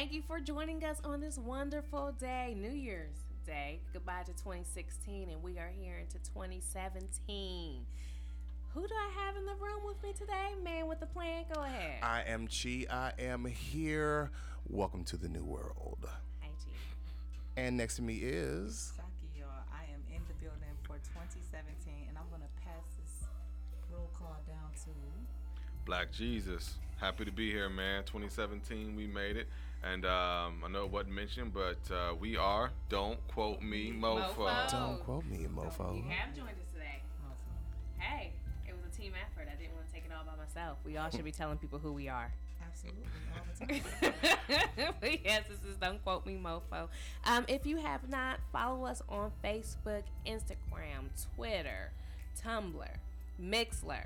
thank you for joining us on this wonderful day, New Year's Day. Goodbye to 2016, and we are here into 2017. Who do I have in the room with me today? Man with the plan, go ahead. I am Chi. I am here. Welcome to the new world. Hi, G. And next to me is Saki, y'all. I am in the building for 2017, and I'm going to pass this roll call down to. Black Jesus. Happy to be here, man. 2017, we made it. And um, I know it wasn't mentioned, but uh, we are, don't quote me, mofo. Mofo. Don't quote me, mofo. You have joined us today. Hey, it was a team effort. I didn't want to take it all by myself. We all should be telling people who we are. Absolutely, all the time. but yes, this is Don't Quote Me Mofo. Um, if you have not, follow us on Facebook, Instagram, Twitter, Tumblr, Mixlr,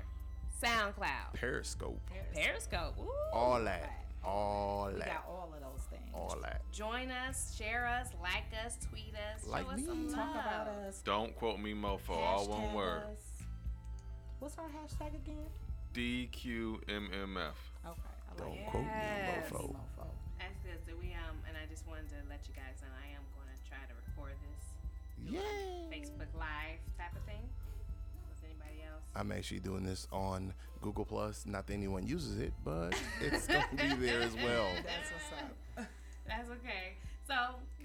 SoundCloud, Periscope. Periscope. Ooh. All that. All we that. got all of those things. All that. Join us, share us, like us, tweet us, Like show us me. some love. Talk about us. Don't quote me, mofo. All one word. us. What's our hashtag again? DQMMF. Okay, I like Don't it. quote me, Yes. mofo. Mofo. That's good. So we um, and I just wanted to let you guys know I am going to try to record this Yay. Facebook Live type of thing. Was anybody else? I'm actually doing this on Google Plus. Not that anyone uses it, but it's going to be there as well. That's what's up. That's okay. So,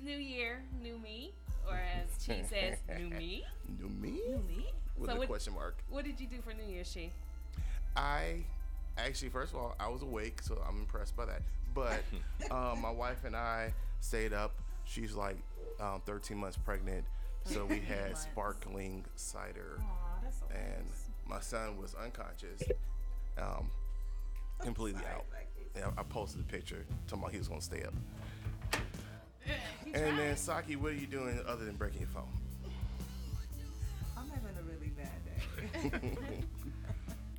new year, new me, or as she says, new me. New me? New Me? With So a what- question mark. What did you do for New Year's, she? I actually, first of all, I was awake, so I'm impressed by that. But um, my wife and I stayed up. She's like um, 13 months pregnant, so we had sparkling cider, Aw, that's so and nice. My son was unconscious, um, completely out. Yeah, I posted a picture, talking about he was gonna stay up. And then Saki, what are you doing other than breaking your phone? I'm having a really bad day.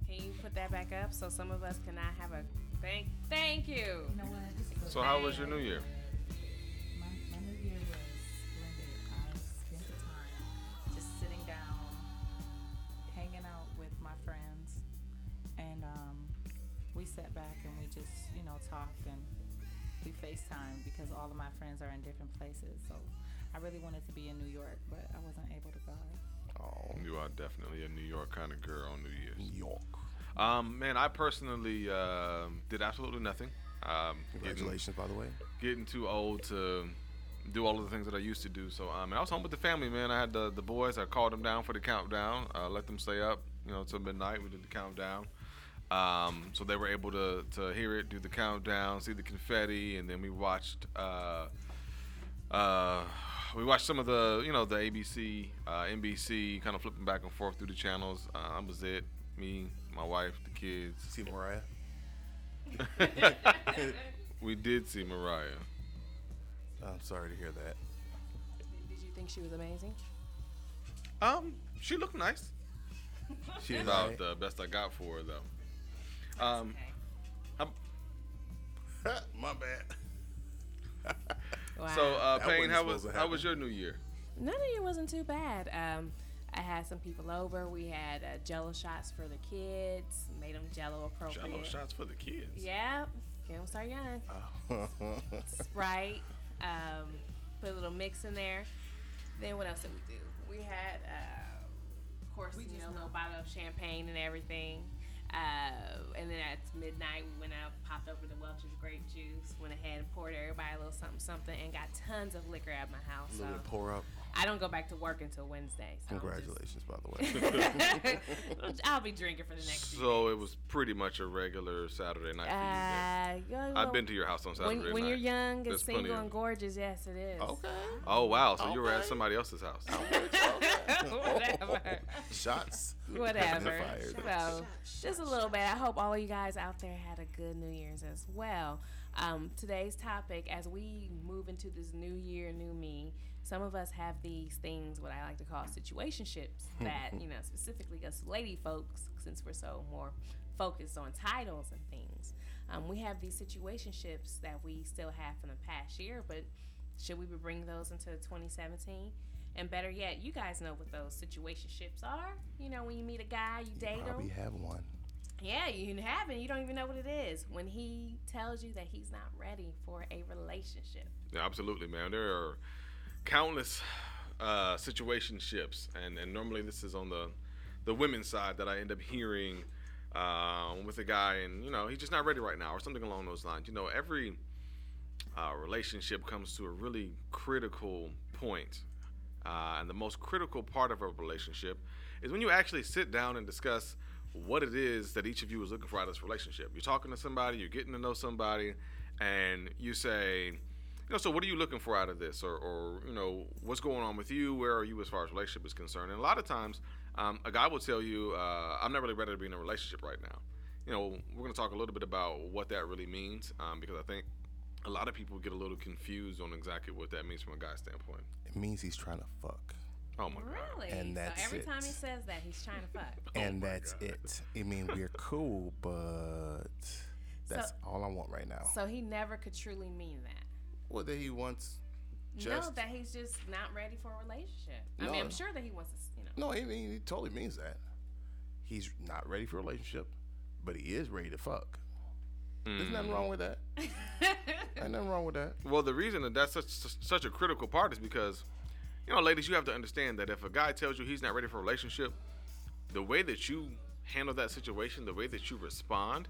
Can you put that back up so some of us cannot have a thank thank you. You know what? This is a So, how was your new year? We sat back and we just, you know, talked and we FaceTime because all of my friends are in different places. So I really wanted to be in New York, but I wasn't able to go. Oh, You are definitely a New York kind of girl on New Year's. New York. Um, man, I personally um did absolutely nothing. Um, getting- Congratulations, by the way. getting too old to do all of the things that I used to do. So um, and I was home with the family, man. I had the, the boys. I called them down for the countdown. Uh, let them stay up, you know, till midnight. We did the countdown. Um, so they were able to, to hear it, do the countdown, see the confetti, and then we watched. Uh, uh, we watched some of the, you know, the ABC, uh, NBC, kind of flipping back and forth through the channels. Uh, that was it. Me, my wife, the kids. See Mariah? We did see Mariah. I'm sorry to hear that. Did you think she was amazing? Um, she looked nice. She's About right. the best I got for her though. Um, Okay. how- My bad. Wow. so uh, That Payne, how was how was your New Year? None of it wasn't too bad. Um, I had some people over. We had uh, Jello shots for the kids. Made them Jello appropriate. Jello shots for the kids. Yeah, get them start young. Sprite. Um, put a little mix in there. Then what else did we do? We had, uh, of course, We you know, a little bottle of champagne and everything. Uh, and then at midnight, we went out, popped over the Welch's grape juice, went ahead and poured everybody a little something, something, and got tons of liquor at my house. A little bit pour up. I don't go back to work until Wednesday. So I'm just- Congratulations, by the way. I'll be drinking for the next. few So days. it was pretty much a regular Saturday night for you. Uh, I've been to your house on Saturday when, night. when you're young and There's plenty single of- and gorgeous, yes, it is. okay. Oh wow! So you were at somebody else's house. Whatever. Shots. Whatever. So, just a little bit. I hope all of you guys out there had a good New Year's as well. Um, today's topic, as we move into this new year, new me, some of us have these things, what I like to call situationships, that, you know, specifically us lady folks, since we're so more focused on titles and things, um, we have these situationships that we still have from the past year, but should we be bringing those into 2017? And better yet, you guys know what those situationships are. You know, when you meet a guy, you date him. Probably have one. Yeah, you haven't. You don't even know what it is when he tells you that he's not ready for a relationship. Yeah, absolutely, man. There are countless uh, situationships, and and normally this is on the the women's side that I end up hearing um, with a guy, and you know he's just not ready right now, or something along those lines. You know, every uh, relationship comes to a really critical point, uh, and the most critical part of a relationship is when you actually sit down and discuss what it is that each of you is looking for out of this relationship. You're talking to somebody, you're getting to know somebody, and you say, you know, so what are you looking for out of this, or, or you know, what's going on with you? Where are you as far as relationship is concerned? And a lot of times, um, a guy will tell you, uh, I'm not really ready to be in a relationship right now. You know, we're going to talk a little bit about what that really means um, because I think a lot of people get a little confused on exactly what that means from a guy's standpoint. It means he's trying to fuck. Oh my god. Really? And so that's every it. time he says that, he's trying to fuck. and my that's God. it. I mean, we're cool, but that's So- all I want right now. So he never could truly mean that. Well, that he wants no, that he's just not ready for a relationship. I No. mean, I'm sure that he wants to, you know. no. He, mean, he totally means that. He's not ready for a relationship, but he is ready to fuck. There's Mm. nothing wrong with that. Ain't nothing wrong with that. Well, the reason that that's such such a critical part is because, you know, ladies, you have to understand that if a guy tells you he's not ready for a relationship, the way that you handle that situation, the way that you respond,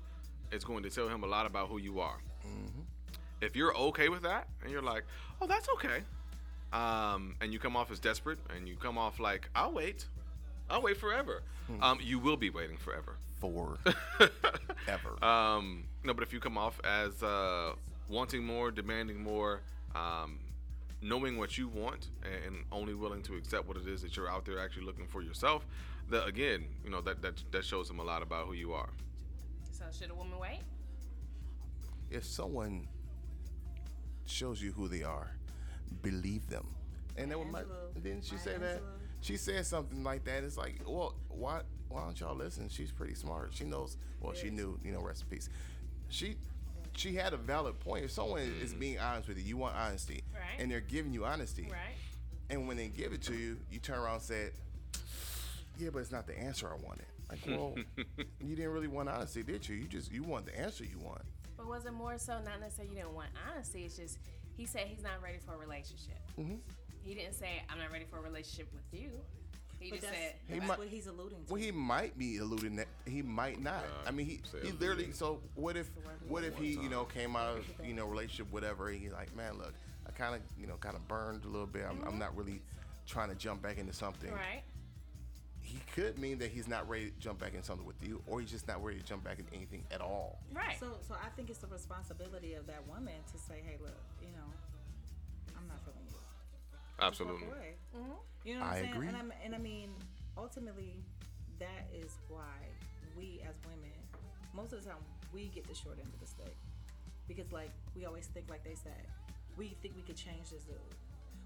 is going to tell him a lot about who you are. If you're okay with that, and you're like, "Oh, that's okay," um, and you come off as desperate, and you come off like, "I'll wait, I'll wait forever," um, you will be waiting forever. For ever. Um, no, but if you come off as uh, wanting more, demanding more, um, knowing what you want, and only willing to accept what it is that you're out there actually looking for yourself, that again, you know, that that that shows them a lot about who you are. So should a woman wait? if someone shows you who they are, believe them. And then my, didn't she Maya say that? She said something like that. It's like, well, why why don't y'all listen? She's pretty smart. She knows. Well, she knew, you know, recipes. She she had a valid point. If someone is mm-hmm. being honest with you, you want honesty, Right. and they're giving you honesty, Right. and when they give it to you, you turn around and said, "Yeah, but it's not the answer I wanted." Like, well, you didn't really want honesty, did you? You just you want the answer you want. But was it more so not necessarily you didn't want honesty? It's just he said he's not ready for a relationship. Mm-hmm. He didn't say I'm not ready for a relationship with you. He But just that's, said He that's might- what he's alluding to. Well, he might be alluding that he might not. Uh, I mean, he, he literally. So what if what if he you know came out of you know relationship whatever and he's like, man, look, I kind of you know kind of burned a little bit. I'm, I'm not really trying to jump back into something. right. He could mean that he's not ready to jump back in something with you, or he's just not ready to jump back in anything at all. Right. So, so I think it's the responsibility of that woman to say, "Hey, look, you know, I'm not feeling you. Absolutely. away." Mhm. You know what I I'm saying? agree. And, I'm, and I mean, ultimately, that is why we as women, most of the time, we get the short end of the stick. Because, like, we always think, like they said, we think we could change this dude.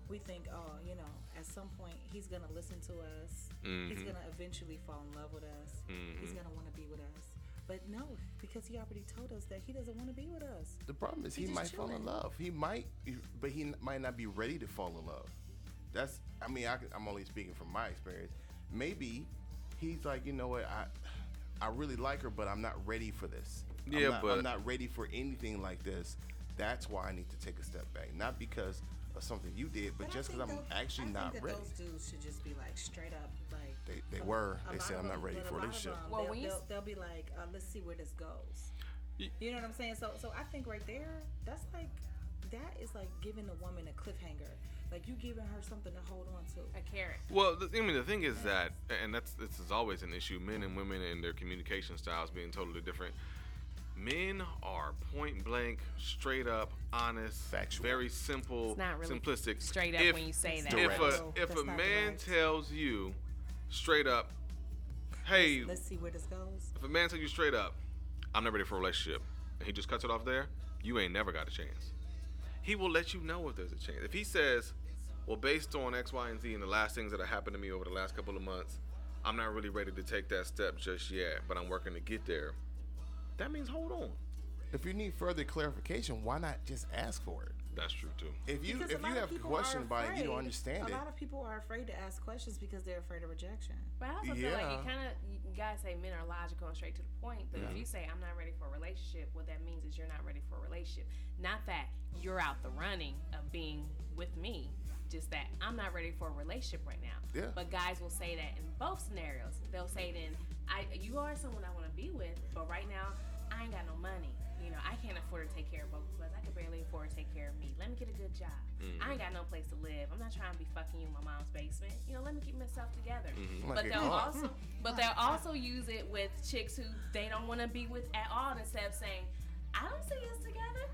We think, oh, you know, at some point, he's going to listen to us. He's Mhm. going to eventually fall in love with us. He's Mhm. going to want to be with us. But no, because he already told us that he doesn't want to be with us. The problem is he He's just might fall in love. He might, but he might not be ready to fall in love. That's. I mean, I, I'm only speaking from my experience. Maybe he's like, you know what, I, I really like her, but I'm not ready for this. Yeah, I'm not, but- I'm not ready for anything like this. That's why I need to take a step back, not because of something you did, but, I just because I'm those- actually I not think ready. Those dudes should just be like straight up, like They, they a- were. They said I'm not ready for a lot relationship. them, Well, they'll, when you they'll, they'll be like, uh, let's see where this goes. Ye- You know what I'm saying? So, so I think right there, that's like, that is like giving a woman a cliffhanger. Like you giving her something to hold on to. A carrot. Well, the, I mean, the thing is that, and that's this is always an issue. Men and women and their communication styles being totally different. Men are point blank, straight up, honest, Factual. very simple, It's not really simplistic. straight up if, when you say that. Direct. If No, a if a man direct. tells you straight up, hey, Let's see where this goes. if a man tells you straight up, I'm not ready for a relationship, and he just cuts it off there, you ain't never got a chance. He will let you know if there's a chance. If he says, well, based on X, Y, and Z and the last things that have happened to me over the last couple of months, I'm not really ready to take that step just yet, but I'm working to get there. That means hold on. If you need further clarification, why not just ask for it? That's true too. If you Because if you have people question are about it, you don't afraid- understand a it. lot of people are afraid to ask questions because they're afraid of rejection. But I also feel like you kind of you guys say men are logical and straight to the point. But if you say I'm not ready for a relationship, what that means is you're not ready for a relationship. Not that you're out the running of being with me. Just that I'm not ready for a relationship right now. Yeah. But guys will say that in both scenarios. They'll say then I you are someone I want to be with, but right now I ain't got no money. You know, I can't afford to take care of both of us. I can barely afford to take care of me. Let me get a good job. Mm-hmm. I ain't got no place to live. I'm not trying to be fucking you in my mom's basement. You know, let me keep myself together. Mm-hmm. Like But they'll car. also, but they'll also use it with chicks who they don't want to be with at all. Instead of saying, "I don't see us together.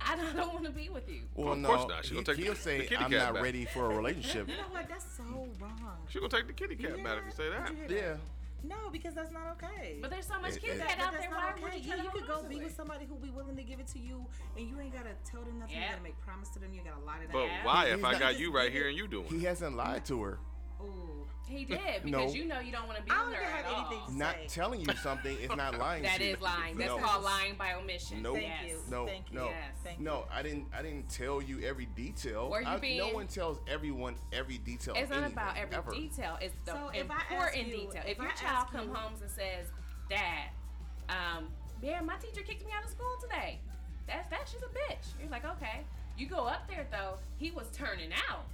I don't, don't want to be with you." Well, Of no, course not. She he, gonna take he'll the- say the kitty I'm cat not back." ready for a relationship. You know what? That's so wrong. She gonna take the kitty cat You back if you say that. You yeah. that? No, because that's not okay. But there's so much It- kid it- cat out that's there. not Why okay. would you You, you could go be to with somebody who be willing to give it to you, and you ain't gotta tell them nothing. You gotta make promise to them. You gotta lie to them. But why if I got you right here and you doing? He hasn't lied to her. Ooh. He did because No. you know you don't want to be I don't with her even have at all. anything to Not telling you something is not lying. That to you. lying. That's no. called lying by omission. Nope. Thank yes. you. No, Thank you. no, Yes. Thank no. I didn't. I didn't tell you every detail. Were you I- no one tells everyone every detail. It's not about every ever. detail. It's the So if important you- detail. If, if your child ask comes home and says, "Dad, um, yeah, my teacher kicked me out of school today," that's that. She's a bitch. You're like, okay. You go up there though. He was turning out.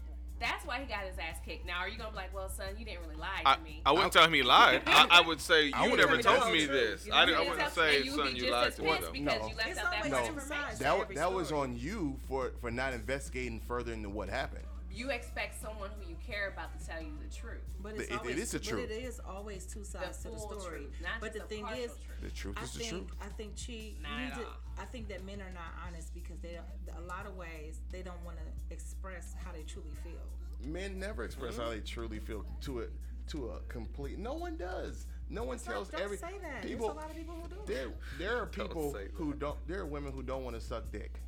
That's why he got his ass kicked. Now, are you gonna be like, "Well, son, you didn't really lie to me"? I wouldn't tell him he lied. I, I would say I you would never tell told me the this. truth. I, didn't- I wouldn't say, you would son, you lied to me. because No. you left It's out that always much No, two sides information. to that that was on you for for not investigating further into what happened. You expect someone who you care about to tell you the truth. But it's it always, is the but truth. But it is always two sides to the story. truth, not but just the thing partial is, truth. The truth I is the think truth. I think she Not you at all. I think that men are not honest because they don't, a lot of ways they don't want to express how they truly feel. Men never express how they mm-hmm. truly feel to it to a complete. No one does. No one It's not- tells don't every say that. people. There's a lot of people who do. There, there are Don't people who don't. There are women who don't want to suck dick,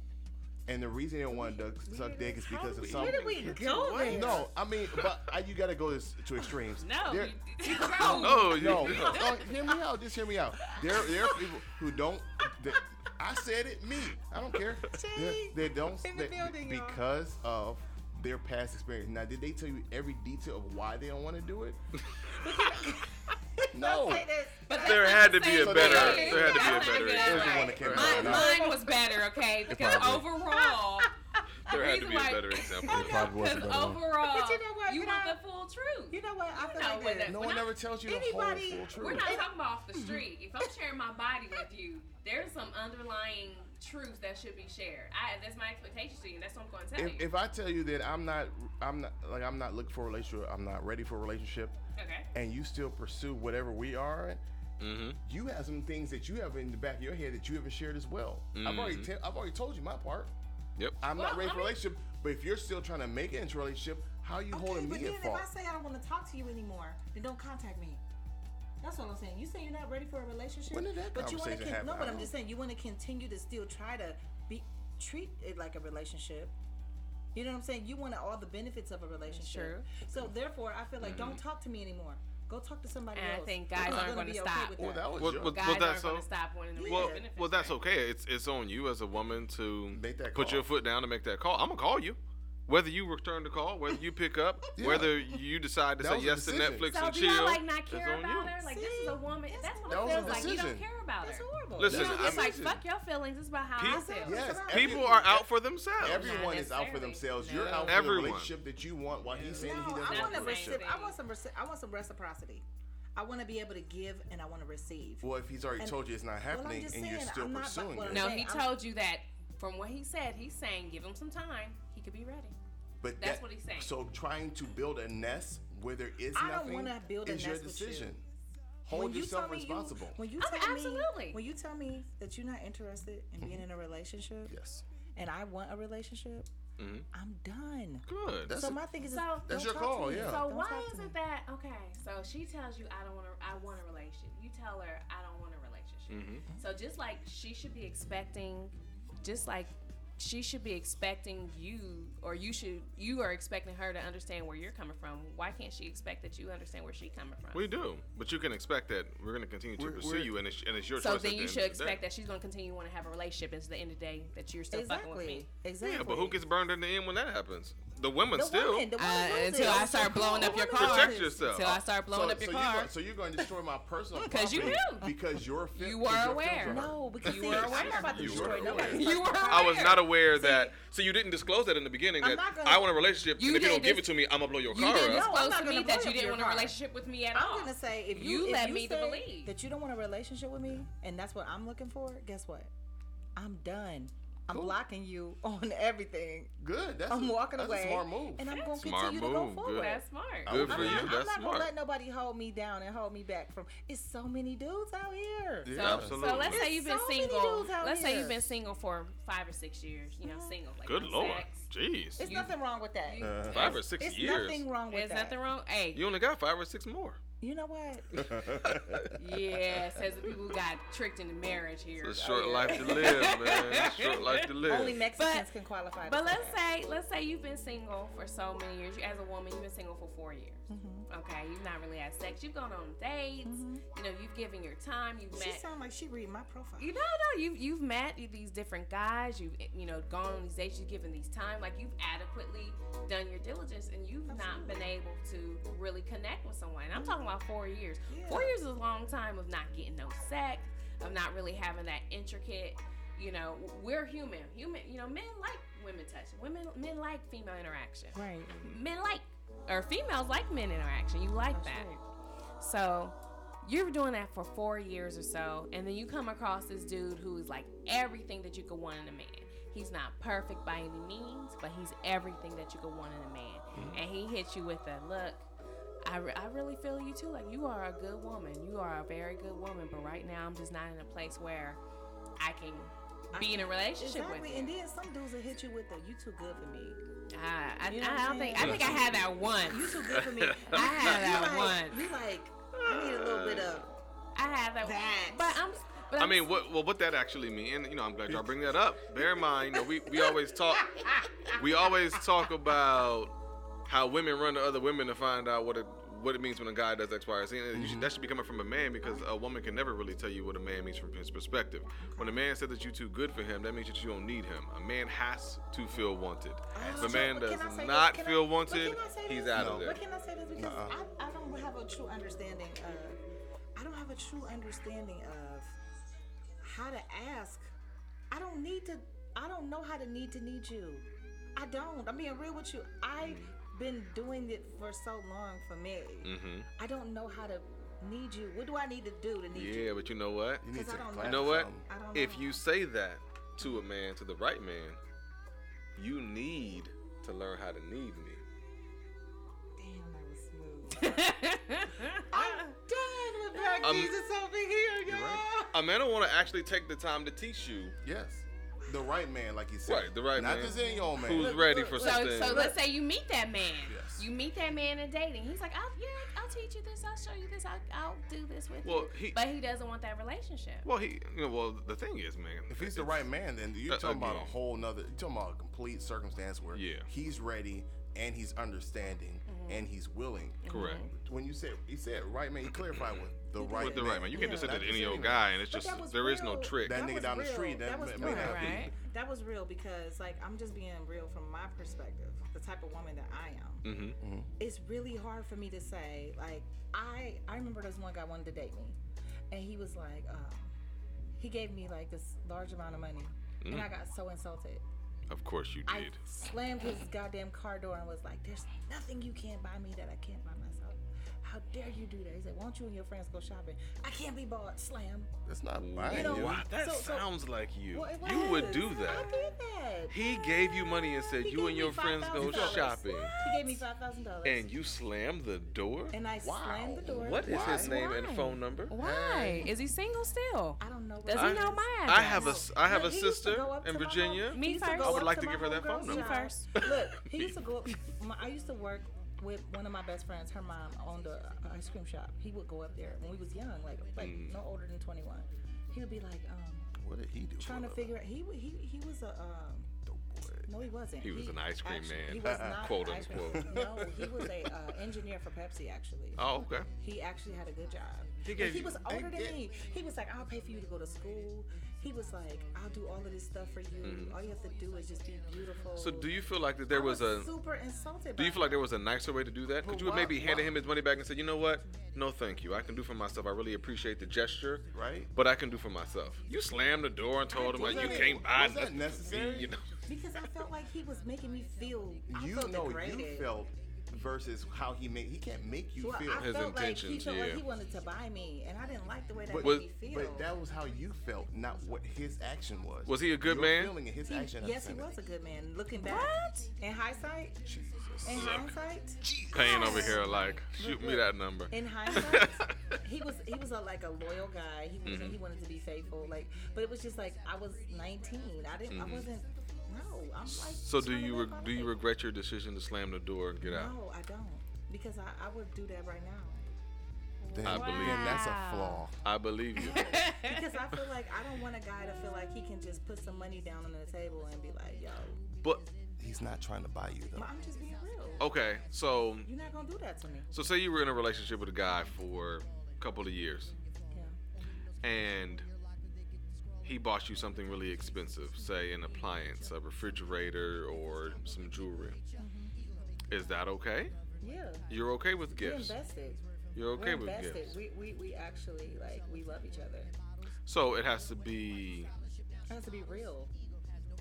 and the reason they don't want to suck dick is because of something. Where did we go there? No, I mean, but I, you got to go this, to extremes. No. There- you- Oh, you, no, no, hear me out. Just hear me out. There, there are people who don't. That, I said it. Me. I don't care. They, they don't. in the they- building, y'all. because of their past experience. Now, did they tell you every detail of why they don't want to do it? no. But There that's had not to be a better- same. there had to be a better good. example. There's the one that came Mine, out. Mine was better, okay? Because overall, there had to be a better example. I know. probably was a because better overall, But you know what? you You want know- the full truth. You know what? I feel know like what this. that- No We're one not- ever tells you anybody- the whole full We're not talking about off the street. If I'm sharing my body with you, there's some underlying truth that should be shared. I, that's my expectation to you. and That's what I'm going to tell If, you. if I tell you that I'm not, I'm not like I'm not looking for a relationship, I'm not ready for a relationship, okay. and you still pursue whatever we are, Mm-hmm. you have some things that you have in the back of your head that you haven't shared as well. I've already, Mhm. te- I've already told you my part. Yep. I'm Well, not ready I for a relationship, but if you're still trying to make it into a relationship, how are you Okay, holding but me then at if? I say I don't want to talk to you anymore, then don't contact me. That's what I'm saying. You say you're not ready for a relationship, When did that but you want to conversation happen? no. But I'm just saying you want to continue to still try to be treat it like a relationship. You know what I'm saying? You want all the benefits of a relationship. True. So therefore, I feel like don't mm-hmm. talk to me anymore. Go talk to somebody And I else. think guys I'm aren't gonna gonna be stop. with well, that. that was Well, well, Guys that's aren't so- going to stop wanting to Yeah. Well, the benefits, well, that's right? okay. It's it's on you as a woman to Make that put your foot down and make that call. I'm gonna call you, whether you return the call, whether you pick up, Yeah. whether you decide to That say yes to. Netflix So and do chill. y'all like not it's care on about you. her? Like this is a woman. See, That's what that it was feels like. You don't care about That's her. horrible. Listen, You don't I just like fuck your feelings. It's about how I People- feel. Yes, People every- People are out for themselves. Everyone is out for themselves. No. You're out for Everyone. the relationship that you want, while he's saying No, he doesn't I want want the relationship. I want some. reci- I want some reciprocity. I want to be able to give and I want to receive. Well, if he's already And- told you it's not happening just and you're still I'm not- pursuing well, it, No, he I'm- told you that from what he said. He's saying give him some time. He could be ready. but that's that- what he's saying. So trying to build a nest where there is I don't nothing build a is your nest with you. decision. When Hold you yourself tell me you- responsible. when you Okay, tell absolutely. me when you tell me that you're not interested in Mm-hmm. being in a relationship, yes, and I want a relationship, Mhm. I'm done. Good. That's so a- my thing is, So- don't That's your talk to call, me. yeah. So Don't why is me. it that okay? So she tells you I don't want to. I want a relationship. You tell her I don't want a relationship. Mhm. So just like she should be expecting, just like she should be expecting you, or you should you are expecting her to understand where you're coming from. Why can't she expect that you understand where she's coming from? We do, but you can expect that we're going to continue to We're- pursue we're- you, and it's, and it's your so choice. then at the you end should of the day. expect that she's going to continue to want to have a relationship. And it's the end of the day that you're still fucking with me. Exactly. Yeah, but who gets burned in the end when that happens? The women the still. woman, the woman Uh, loses. until I start blowing up your car. Protect yourself. Till I start blowing so, up your so car. You're going, so you're going to destroy my personal 'Cause you property knew. because you're fi- You 'cause were aware. feelings. No, because You see, were aware. about to You destroy were nobody. You were I was not aware that. So you didn't disclose that in the beginning I'm that not gonna- I want a relationship, You and if you don't didn't give dis- it to me, I'm gonna blow your You car didn't up. No, I'm disclose not to gonna me blow that you up didn't your want a car. relationship with me at all. I'm gonna say if You you, if led you me to say believe. that you don't want a relationship with me, and that's what I'm looking for. Guess what? I'm done. I'm Cool. blocking you on everything. Good. That's I'm a, walking that's away, a smart move. and I'm gonna Smart continue to move, go good. forward. That's smart. Good I'm for not, you. I'm That's not smart. gonna let nobody hold me down and hold me back from. It's so many dudes out here. Yeah. So, Absolutely. so let's say you've been so many single. dudes out Let's say you've been single for five or six years. You know, single. Like Good lord, sex. jeez, It's You- nothing wrong with that. Uh, five or six it's years. nothing wrong with There's that. nothing wrong. Hey, You only got five or six more. You know what? yeah, says the people who got tricked into marriage here. It's a Oh, short yeah. life to live, man. Short life to live. Only Mexicans But- can qualify. But let's that. say, let's say you've been single for so many years. You, as a woman, you've been single for four years. Mm-hmm. Okay, you've not really had sex. You've gone on dates. You know, you've given your time. You've She met. sound like she read my profile. You know, no, you've you've met these different guys. You've you know gone on these dates. You've given these time. Like you've adequately done your diligence, and you've not been able to really connect with someone. And I'm talking about four years. Four years is a long time of not getting no sex, of not really having that intricate. You know, we're human. Human. You know, men like women touch Women, men like female interaction. Right. Men like, or females like men interaction. You like That's that. right. So you're doing that for four years or so, and then you come across this dude who is like everything that you could want in a man. He's not perfect by any means, but he's everything that you could want in a man. Mm-hmm. And he hits you with a look. I, re- I really feel you too. Like you are a good woman. You are a very good woman, but right now I'm just not in a place where I can be in a relationship Exactly. with you. And then some dudes will hit you with the "you too good for me." I, I, You know I I'm don't think. I think I had that once. You too good for me. I had that like, once. You like, I need a little bit of. I had that. That. But I'm. But I I'm mean, what well, what that actually mean? You know, I'm glad y'all bring that up. Bear in mind, you know, we, we always talk we always talk about how women run to other women to find out what it what it means when a guy does X, Y, or Z. And you should, mm-hmm. that should be coming from a man because a woman can never really tell you what a man means from his perspective. When a man says that you're too good for him, that means that you don't need him. A man has to feel wanted. Ah, if a man does can I say this? not Can I- feel but wanted, I he's out No. of there. But can I say this because Uh-uh. I, I don't have a true understanding of I don't have a true understanding of how to ask. I don't need to. I don't know how to need to need you. I don't. I'm being real with you. I've mm. Been doing it for so long for me. hmm I don't know how to need you. What do I need to do to need Yeah, you? Yeah, but you know what? You need 'Cause to I don't class You know what? I don't If you say that to a man, to the right man, you need to learn how to need me. Damn, that was smooth. I'm done with Black Um, Jesus over here, y'all. right. A man don't want to actually take the time to teach you Yes. The right man, like you said. Right, the right Not man. just any old man. who's Look, ready look, for look. something. So, so let's say you meet that man. Yes. You meet that man in dating. He's like, I'll, yeah, I'll teach you this. I'll show you this. I'll, I'll do this with Well, you. he- but he doesn't want that relationship. well, he, you know, well, the thing is, man. If he's the right man, then you're Uh, talking about a whole nother. You're talking about a complete circumstance where Yeah. he's ready and he's understanding and he's willing. Correct. When you said he said right man, he clarified with the right With the man. right man, you can't just say Not that to any old guy, and it's just that was there is no trick. That nigga was down the street, that was may real. not be. Right. That was real because, like, I'm just being real from my perspective. The type of woman that I am. hmm It's really hard for me to say. Like, I I remember this one guy wanted to date me, and he was like, um, he gave me like this large amount of money, and I got so insulted. Of course you did. I did. slammed his goddamn car door and was like, "There's nothing you can't buy me that I can't buy myself. How dare you do that?" He said, "Won't you and your friends go shopping?" I can't be bought. Slam. That's not buying You know. Wow, that So- so- sounds like you. Well, it you would was. do I that. did that. He gave you money and said He you and your friends go $5,000. shopping, He gave me five thousand dollars. and you slammed the door. and I Wow. slammed the door. What is his Why? name and phone number? Why? Is he single still? I don't know. Does what he know is. my I have a address? s- I have Look, a he used to sister in Virginia. Me he first. I would like to give her that phone homegirl's number. Me first. Look, he used to go. My, I used to work with one of my best friends. Her mom owned a uh, ice cream shop. He would go up there when we was young, like like Mm. no older than twenty one. He would be like, um, What did he do? trying to figure out. He he he was a um, The he wasn't. He was an ice cream actu- man, He was not quote, an ice cream- unquote. No, he was a uh, engineer for Pepsi actually. Oh, okay. He actually had a good job. He He, he was older than me. He was like, I'll pay for you to go to school. He was like, I'll do all of this stuff for you. All you have to do is just be beautiful. Mm-hmm. So do you feel like that there I was a super insulted. do you feel like there was a nicer way to do that? Could you have maybe handed him his money back and said, you know what? No, thank you. I can do for myself. I really appreciate the gesture, Right. but I can do for myself. You slammed the door and told him like you that- can't buy was that necessary? You know. because I felt like he was making me feel. I You felt know degraded. you felt versus how he made. He can't make you Well, feel. I His felt like he intentions, felt yeah. like he wanted to buy me, and I didn't like the way that But- made me feel. But that was how you felt, not what his action was. Was he a good Your man? Feeling and his He- action. yes, he was a good man. Looking back, What? in hindsight, Jesus. in Look. hindsight, Paying over here like shoot me that number. in hindsight, he was he was a, like a loyal guy. He was Mm-hmm. he wanted to be faithful. Like, but it was just like I was 19. I didn't. I wasn't. No, I'm like. So do you re- do you regret your decision to slam the door and get out? No, I don't. Because I, I would do that right now. Then, I believe then that's a flaw. I believe you. Because I feel like I don't want a guy to feel like he can just put some money down on the table and be like, yo, but He's not trying to buy you though. I'm just being real. okay, so You're not gonna do that to me. so say you were in a relationship with a guy for a couple of years Yeah. and he bought you something really expensive, say an appliance, a refrigerator or some jewelry. Mm-hmm. Is that okay? Yeah. You're okay with gifts. We gifts. invested. You're okay We're with invested. gifts. We, we we actually like we love each other. So it has to be It has to be real.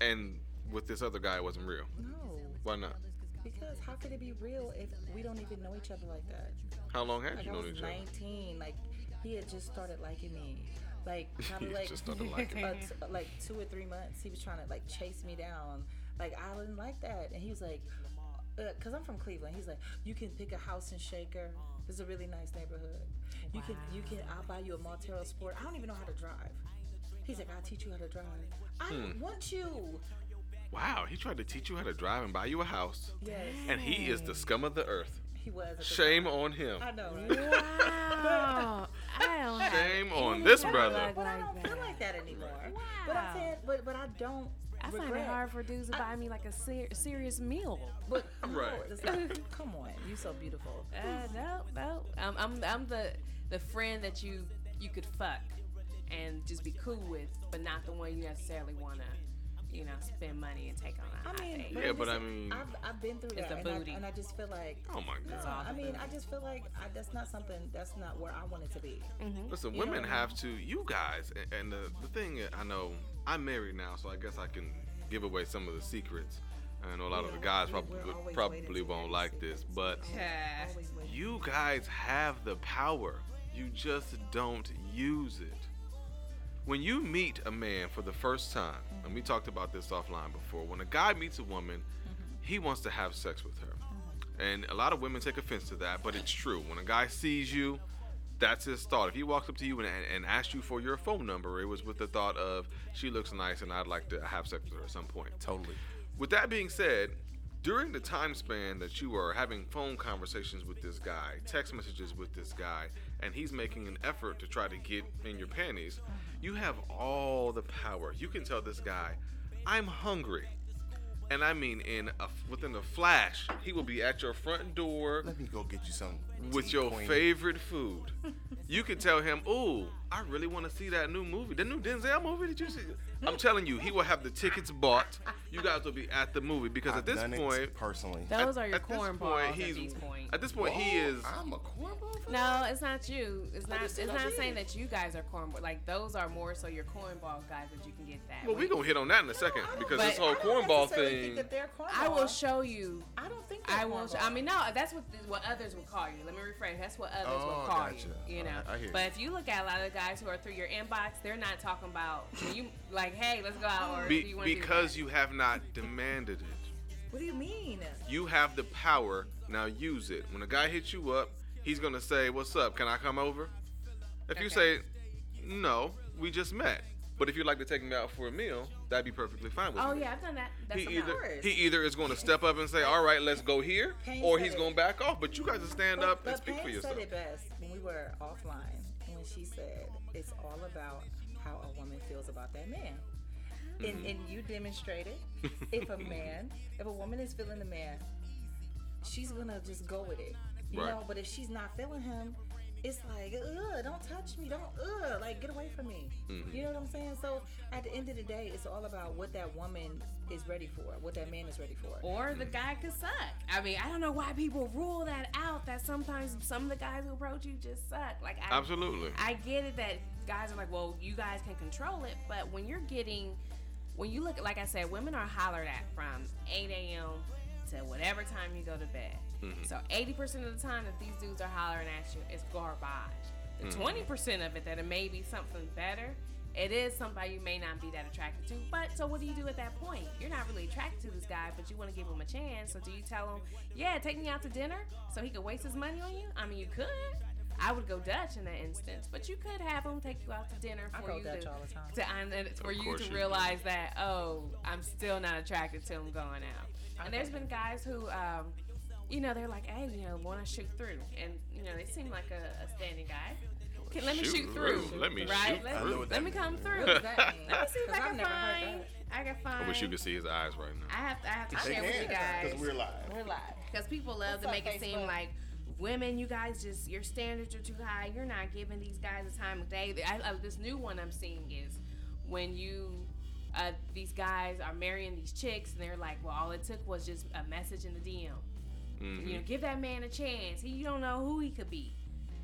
and with this other guy it wasn't real. No. Why not? Because how could it be real if we don't even know each other like that? How long had Like you known each other? 19. Like he had just started liking me. Like probably like uh, t- like two or three months. He was trying to like chase me down. Like I didn't like that, and he was like, uh, "Cause I'm from Cleveland." He's like, "You can pick a house in Shaker. This is a really nice neighborhood. You can you can I'll buy you a Montero Sport. I don't even know how to drive." He's like, "I'll teach you how to drive." I Hmm. want you. Wow, he tried to teach you how to drive and buy you a house. Yes, And he is the scum of the earth. He was. at the Shame time. on him. I know, right? Wow. I don't have Shame on this brother. luck But I don't feel like that anymore. But I'm saying, but but I don't. I find regret. it hard for dudes to buy me like a ser- serious meal. But Right. it's like, come on, you so beautiful. Uh, no, no. I'm, I'm, I'm the the friend that you you could fuck and just be cool with, but not the one you necessarily want to, you know, spend money and take on a I hot mean, date. but Yeah, but I mean- I've, I've been through It's that, the and I, and I just feel like. Oh my No, god. I mean, I just feel like I, that's not something. That's not where I want it to be. Mm-hmm. Listen, You women have to. You guys, a- and the, the thing I know, I'm married now, so I guess I can give away some of the secrets. I know a lot of the guys probably probably won't like this, but Yeah. You guys have the power. You just don't use it. When you meet a man for the first time, and we talked about this offline before, when a guy meets a woman, mm-hmm. he wants to have sex with her. And a lot of women take offense to that, but it's true. When a guy sees you, that's his thought. If he walks up to you and, and asks you for your phone number, it was with the thought of, she looks nice and I'd like to have sex with her at some point. Totally. With that being said, during the time span that you are having phone conversations with this guy, text messages with this guy, and he's making an effort to try to get in your panties, you have all the power. You can tell this guy, I'm hungry. And I mean, in a, within a flash, he will be at your front door Let me go get you some. with your queen. favorite food. You can tell him, "Ooh, I really want to see that new movie, the new Denzel movie. Did you see?" I'm telling you, he will have the tickets bought. You guys will be at the movie because I've at this done it point, personally. Those at- are your at this point, at he's- At this point, he is. I'm a cornball. No, it's not you. It's not. It's not saying that you guys are cornball. Like those are more so your cornball guys that you can get that. Well, we with. gonna hit on that in a second I don't- because this whole I don't cornball thing. Think that they're I will show you. I don't think I will. Sh- I mean, no, that's what what others would call you. Let me rephrase. That's what others Oh, would call gotcha. you. You know. Alright, I hear but if you look at a lot of the guys who are through your inbox, they're not talking about you like, hey, let's go out or Be- do you want to because you have not demanded it. What do you mean? You have the power. Now use it. When a guy hits you up, he's gonna say, "What's up? Can I come over?" If you say, "No, we just met," but if you'd like to take me out for a meal, that'd be perfectly fine with Oh me. yeah, I've done that. That's He either course. he either is going to step up and say, "All right, let's go here," Payne or he's going to back off. But you guys will stand But, up and but speak for yourself. said it best when we were offline she said it's all about how a woman feels about that man. and, and you demonstrated if a mm-hmm. man, if a woman is feeling the man, she's gonna just go with it, you Right. know. But if she's not feeling him, it's like, ugh, don't touch me, don't, ugh, like get away from me. Mm-hmm. You know what I'm saying? So at the end of the day, it's all about what that woman is ready for, what that man is ready for. Or the guy could suck. I mean, I don't know why people rule that out. That sometimes some of the guys who approach you just suck. Like I, Absolutely. I get it that guys are like, well, you guys can control it, but when you're getting, when you look, like I said, women are hollered at from 8 a.m. to whatever time you go to bed. So 80% of the time that these dudes are hollering at you is garbage. The 20% of it that it may be something better, it is somebody you may not be that attracted to. But so what do you do at that point? You're not really attracted to this guy, but you want to give him a chance. So do you tell him, yeah, take me out to dinner so he could waste his money on you? I mean, you could. I would go Dutch in that instance, but you could have him take you out to dinner for go you Dutch to, all the time. to and for you course to you do. realize that oh, I'm still not attracted to him going out. And there's been guys who, um, you know, they're like, hey, you know, want to shoot through, and you know, they seem like a, a standing guy. Can, let me Shoot shoot through. through. Let me right? shoot Let, I know let me come through. What does? Let me see if I can never heard find. I can find. I wish you could see his eyes right now. I have to. I have to They share with you guys because we're live. We're live. because people love What's to up, make it seem like women, you guys just your standards are too high. You're not giving these guys the time of day. I, I, this new one I'm seeing is when you. Uh, these guys are marrying these chicks, and they're like, "Well, all it took was just a message in the DM. Mhm. You know, give that man a chance. He, you don't know who he could be.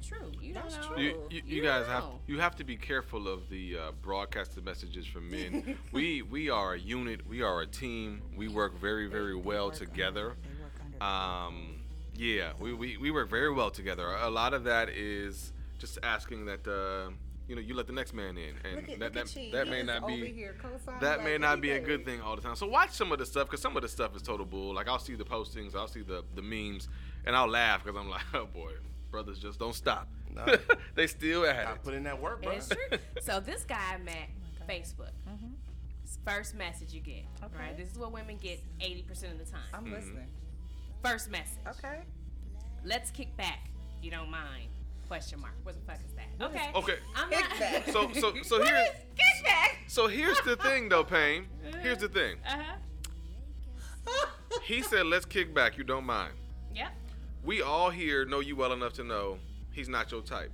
True, you That's don't know. true. You, you, you You guys don't have you have to be careful of the uh, broadcasted messages from men. we we are a unit. We are a team. We work very very well together. They work under. Um, yeah, we, we, we work very well together. A lot of that is just asking that uh, you know you let the next man in, and Look at, that look that, at you. that may not be here co-signing that may like not be a good thing all the time. So watch some of the stuff because some of the stuff is total bull. Like I'll see the postings, I'll see the the memes, and I'll laugh because I'm like, oh boy, brothers just don't stop. Nah. they still at I it. put in that work, bro. It's true. so this guy I met Facebook. Mhm. First message you get. Okay. Right. This is what women get eighty percent of the time. I'm Mm-hmm. listening. First message. Okay. Let's kick back. You don't mind? Question mark. What the fuck is that? Okay. Okay. I'm not. back? So so so What here's is kick back? so here's the thing though, Payne. Here's the thing. Uh huh. He said, "Let's kick back. You don't mind." Yep. We all here know you well enough to know he's not your type.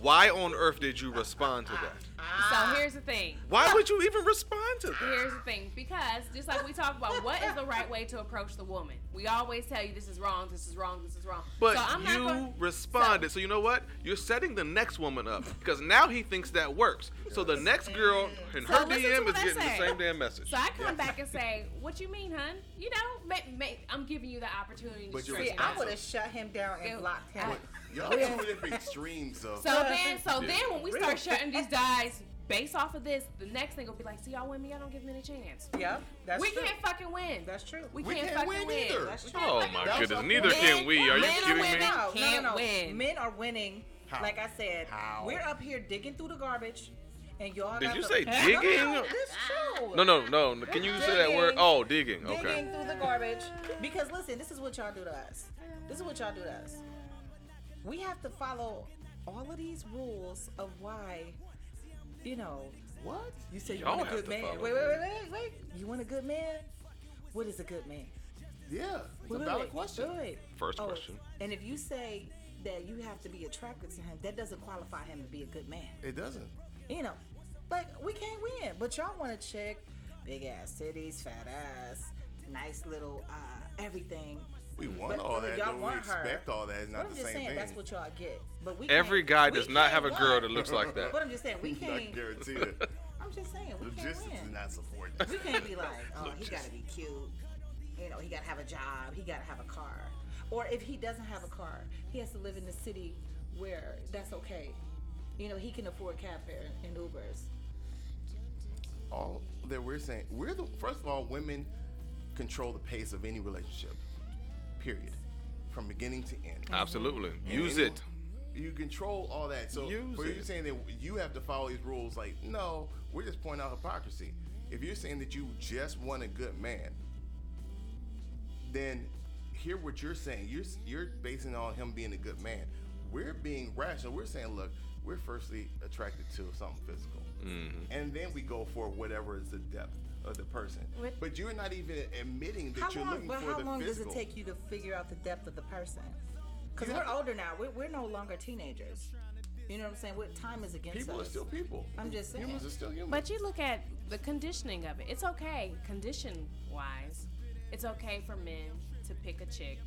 Why on earth did you respond to that? So here's the thing. Why would you even respond to that? Here's the thing, because just like we talk about, what is the right way to approach the woman? We always tell you this is wrong, this is wrong, this is wrong. But so I'm you not gonna, responded. So, you know what? You're setting the next woman up because now he thinks that works. So the next girl in So her DM is getting the same damn message. So I come back and say, "What you mean, hun? You know, ma- ma- I'm giving you the opportunity to But you're See, I would have shut him down and blocked him. I- Y'all two different extremes of. So then, so Yeah. then when we start shutting these guys based off of this, the next thing will be like, "See, y'all win me. I don't give men a chance. Yep, that's we true. can't fucking win. That's true. We, We can't, can't fucking win win. either. That's true. Oh my That was goodness! Neither point. can we. Are you Men or kidding me? women? No, no, no, Can't no. win. Men are winning. How? Like I said, How? we're up here digging through the garbage, and y'all. Did you say No, no, digging? No, this true. No, no, no. no. Can you say that word? Digging. Oh, digging. Okay. Digging through the garbage. Because listen, this is what y'all do to us. This is what y'all do to us. We have to follow all of these rules of why, you know, what? you say you Y'all want a good man. Wait, wait, wait, wait, wait. You want a good man? What is a good man? Yeah, it's Wait, a valid wait, question. wait, wait. First Oh, question. And if you say that you have to be attracted to him, that doesn't qualify him to be a good man. It doesn't. You know, like we can't win. But y'all want a chick, big ass titties, fat ass, nice little uh, everything. We want But- all that. y'all Don't we want her. expect all that? It's But not I'm the just same saying thing. that's what y'all get. But we Every can't- guy does not can't have a girl that looks like that. But I'm just saying we can't. guarantee it. I'm just saying we can't Logistics is win. not supporting. We can't be like, oh, he gotta be cute. You know, he gotta have a job. He gotta have a car. Or if he doesn't have a car, he has to live in the city where that's okay. You know, he can afford cab fare and Ubers. all that we're saying we're the first of all women control the pace of any relationship period from beginning to end. Absolutely. And Use it. you control all that. So Use for you saying that you have to follow these rules like no we're just pointing out hypocrisy. If you're saying that you just want a good man then hear what you're saying. You're you're basing on him being a good man. We're being rational. We're saying look we're firstly attracted to something physical. Mm-hmm. and then we go for whatever is the depth of the person. What- But you're not even admitting that How you're long? looking But for how the long physical. does it take you to figure out the depth of the person? Because we're have- older now. We're, we're no longer teenagers. You know what I'm saying? What time is against us? People are still people. I'm just saying. Humans are still humans. But you look at the conditioning of it. It's okay, condition wise. It's okay for men to pick a chick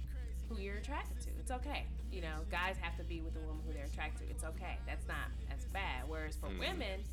who you're attracted to. It's okay. You know, guys have to be with the woman who they're attracted to. It's okay. That's not as bad. Whereas for Mm-hmm. women,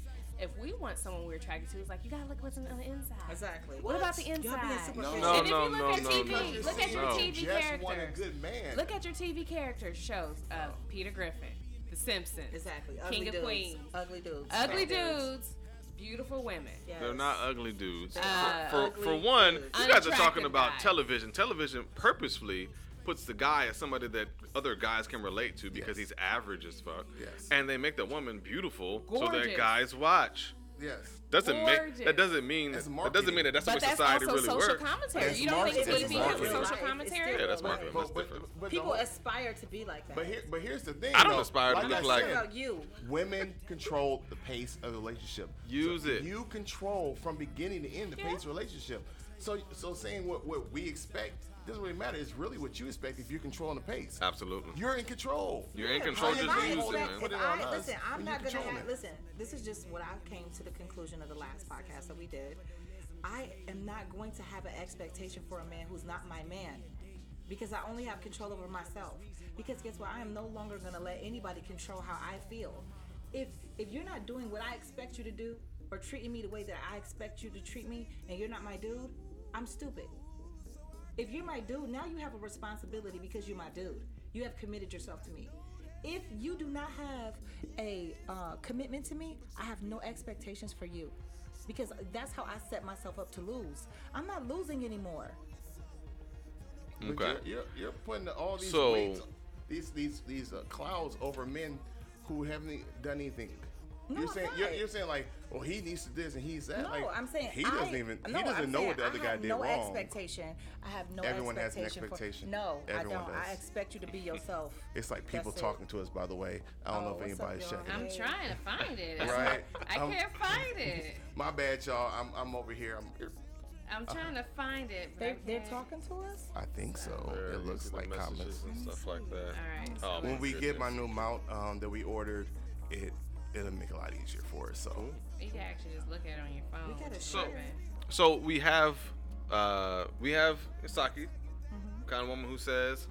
if we want someone we're attracted to, it's like you gotta look what's on the inside. Exactly. What about the Y'all being inside? superficial. No, and if no, you look no, at TV, no. look at your No. TV just want a characters. good man. Look at your TV character shows of Peter Griffin, The Simpsons, Exactly. Ugly King of dudes. Queens, Ugly dudes. ugly Fat dudes, beautiful women. Yes. They're not ugly dudes. Uh, for, ugly for one, dudes. you guys are talking about guys. television. Television purposefully puts the guy as somebody that other guys can relate to because Yes. he's average as fuck. Yes. And they make the woman beautiful so that guys watch. yes. Doesn't make that doesn't mean that doesn't mean that that's But the way that's society also really social works. commentary. That's you don't think it would be It's social commentary? Yeah, that's marketing. But, That's but, different. but People whole- aspire to be like that. but here, but here's the thing. I don't though. aspire to look I like- said, about you. Women control the pace of the relationship. Use So it. You control from beginning to end the Yeah. pace of the relationship. So, so saying what, what we expect doesn't really matter. It's really what you expect if you're controlling the pace. Absolutely. You're in control. You're in control. but Just use it, man. Put it on I- us Listen, I'm not gonna have. Listen, this is just what I came to the conclusion of the last podcast that we did. I am not going to have an expectation for a man who's not my man, because I only have control over myself. Because guess what? I am no longer gonna let anybody control how I feel. If if you're not doing what I expect you to do, or treating me the way that I expect you to treat me, and you're not my dude, I'm stupid. If you're my dude, now you have a responsibility because you're my dude. You have committed yourself to me. If you do not have a uh, commitment to me, I have no expectations for you. Because that's how I set myself up to lose. I'm not losing anymore. Okay. You're, you're, you're putting all these So- weights, these these these uh, clouds over men who haven't done anything. No, you're saying you're, you're saying like, well, he needs to this and he's that. No, like, I'm saying he doesn't even no, he doesn't I'm know saying what the other I guy have did no wrong. expectation. I have no Everyone has an expectation. expectation. For, no, Everyone I don't. does. I expect you to be yourself. It's like people That's it. talking to us. By the way, I don't Oh, know if what's up, anybody's y'all? checking. I'm it. trying to find it. It's Right. not- I I'm- can't find it. My bad, y'all. I'm I'm over here. I'm. I'm trying to find it. They, they're talking to us. I think so. There, it looks like messages comments. and stuff like that. All right. Oh, When we get my new mount um, that we ordered, it it'll make it a lot easier for us. So You can actually just look at it on your phone. We gotta which is share. perfect. So we have uh we have Isaki, kind of woman who says,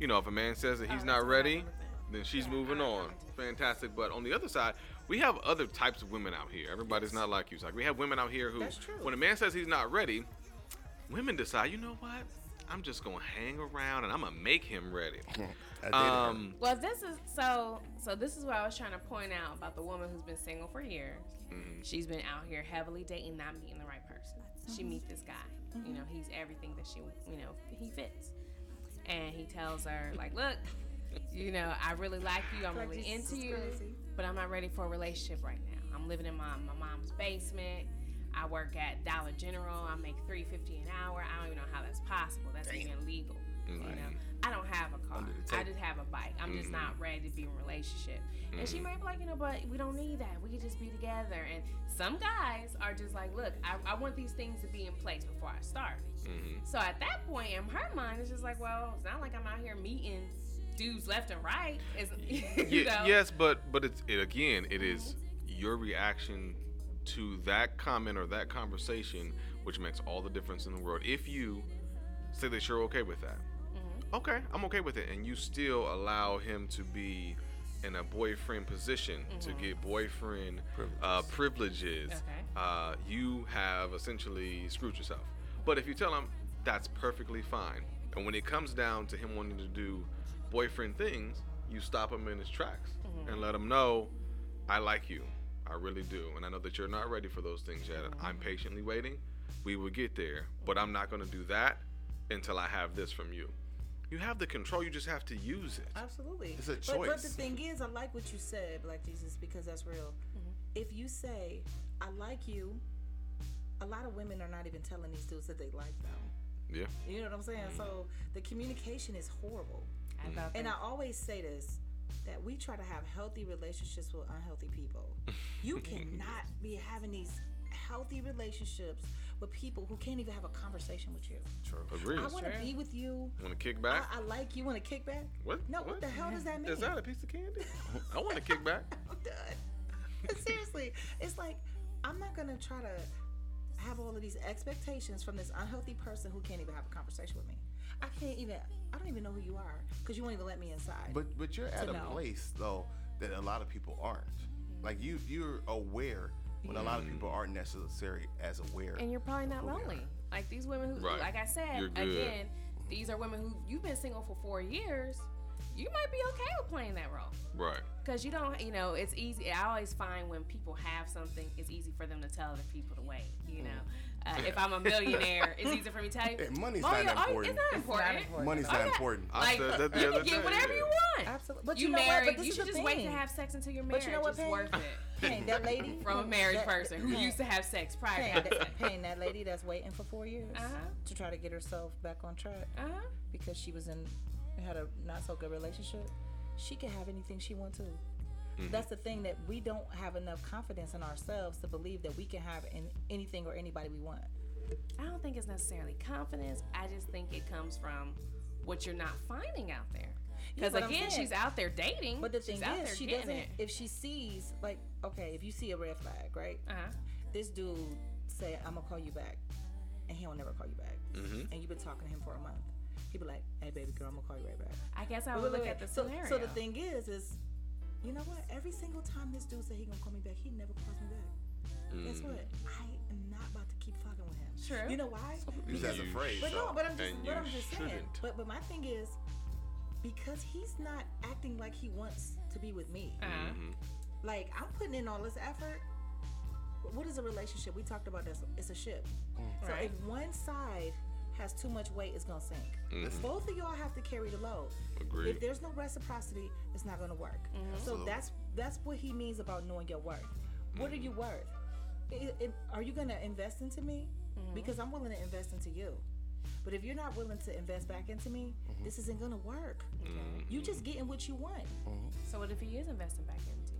you know, if a man says that he's Oh, not ready, I'm looking at. then she's Yeah, moving on. Fantastic. But on the other side, we have other types of women out here. Everybody's not like you. Like we have women out here who, when a man says he's not ready, women decide, you know what? I'm just gonna hang around and I'm gonna make him ready. I dated her. Um, Well, this is so. So this is what I was trying to point out about the woman who's been single for years. Mm-hmm. She's been out here heavily dating, not meeting the right person. She Mm-hmm. meet this guy. You know, he's everything that she, you know, he fits. And he tells her like, look, you know, I really like you. I'm Like, really into you, crazy. but I'm not ready for a relationship right now. I'm living in my my mom's basement. I work at Dollar General. I make three fifty an hour. I don't even know how that's possible. That's even legal. You know, I don't have a car. I just have a bike. I'm just not mm-hmm. ready to be in a relationship. And she mm-hmm. might be like, you know, but we don't need that. We could just be together. And some guys are just like, look, I, I want these things to be in place before I start. Mm-hmm. So at that point, in her mind, it's just like, well, it's not like I'm out here meeting dudes left and right. It's, you Ye- know? yes, but but it's it again. It is your reaction to that comment or that conversation which makes all the difference in the world. If you say that you're okay with that, Mm-hmm. okay, I'm okay with it, and you still allow him to be in a boyfriend position to get boyfriend uh, privileges, Okay. uh, you have essentially screwed yourself. But if you tell him that's perfectly fine, and when it comes down to him wanting to do boyfriend things, you stop him in his tracks and let him know, I like you, I really do, and I know that you're not ready for those things yet. I'm patiently waiting. We will get there, but I'm not going to do that until I have this from you. You have the control. You just have to use it. Absolutely. It's a But, but the thing is, I like what you said, Black Jesus, because that's real. Mm-hmm. If you say, I like you, a lot of women are not even telling these dudes that they like them. Yeah. You know what I'm saying? Mm-hmm. So the communication is horrible. I thought And I always say this that we try to have healthy relationships with unhealthy people. You cannot be having these healthy relationships with people who can't even have a conversation with you. True. Agreed. I want to be with you. Want to kick back? I like you. Want to kick back? what? No, what, the hell does that mean? Is that a piece of candy? I want to kick back. I'm done. But seriously, it's like I'm not gonna try to have all of these expectations from this unhealthy person who can't even have a conversation with me. I can't even. I don't even know who you are because you won't even let me inside. But but you're at a know. place though that a lot of people aren't. Like you you're aware when a lot of people mm. aren't necessarily as aware. And you're probably not who they are. lonely. Like these women who, Right. like I said, again, these are women who you've been single for four years. You might be okay with playing that role. Right. Because you don't, you know, it's easy. I always find when people have something, it's easy for them to tell other people to wait. You mm. know, uh, if I'm a millionaire, it's easy for me to tell you. Yeah, money's "Oh, not yeah, oh, important. It's not important. important. Money's Oh, not yeah. important. I Like, said that the you other can get whatever you want. Absolutely. But you, you know what? married. But this you is should the just wait to have sex until you're married. But you know what, it's worth it. Payne, that lady From a married that- person who Payne, used to have sex prior to Payne, having that, sex. Payne, that lady that's waiting for four years Uh-huh. to try to get herself back on track Uh huh. because she was in had a not so good relationship. She can have anything she wants to. Mm-hmm. That's the thing that we don't have enough confidence in ourselves to believe that we can have in anything or anybody we want. I don't think it's necessarily confidence. I just think it comes from what you're not finding out there. Because but I'm again, saying- she's out there dating. But the she's thing out is, there she doesn't. it. If she sees, like, okay, if you see a red flag, right? Uh huh. This dude say, "I'm gonna call you back," and he don't never call you back, Mm-hmm. and you've been talking to him for a month. He'd be like, "Hey, baby girl, I'm gonna call you right back." I guess I would look at the so, scenario. so the thing is, is you know what? Every single time this dude said he gonna call me back, he never calls me back. Guess Mm. what? I am not about to keep fucking with him. True. You know why? He's just afraid. But so. no, but I'm just, And but I'm just saying. shouldn't. But but my thing is, because he's not acting like he wants to be with me. Uh-huh. Mm-hmm. Like I'm putting in all this effort. What is a relationship? We talked about this. It's a ship. So Right. if one side has too much weight, it's gonna sink. Mhm. Both of y'all have to carry the load. Agreed. If there's no reciprocity, it's not gonna work. Mm-hmm. So that's that's what he means about knowing your worth. What are mm-hmm. you worth? I- I- are you gonna invest into me? Mm-hmm. Because I'm willing to invest into you. But if you're not willing to invest back into me, this isn't gonna work. You just getting what you want. So what if he is investing back into you?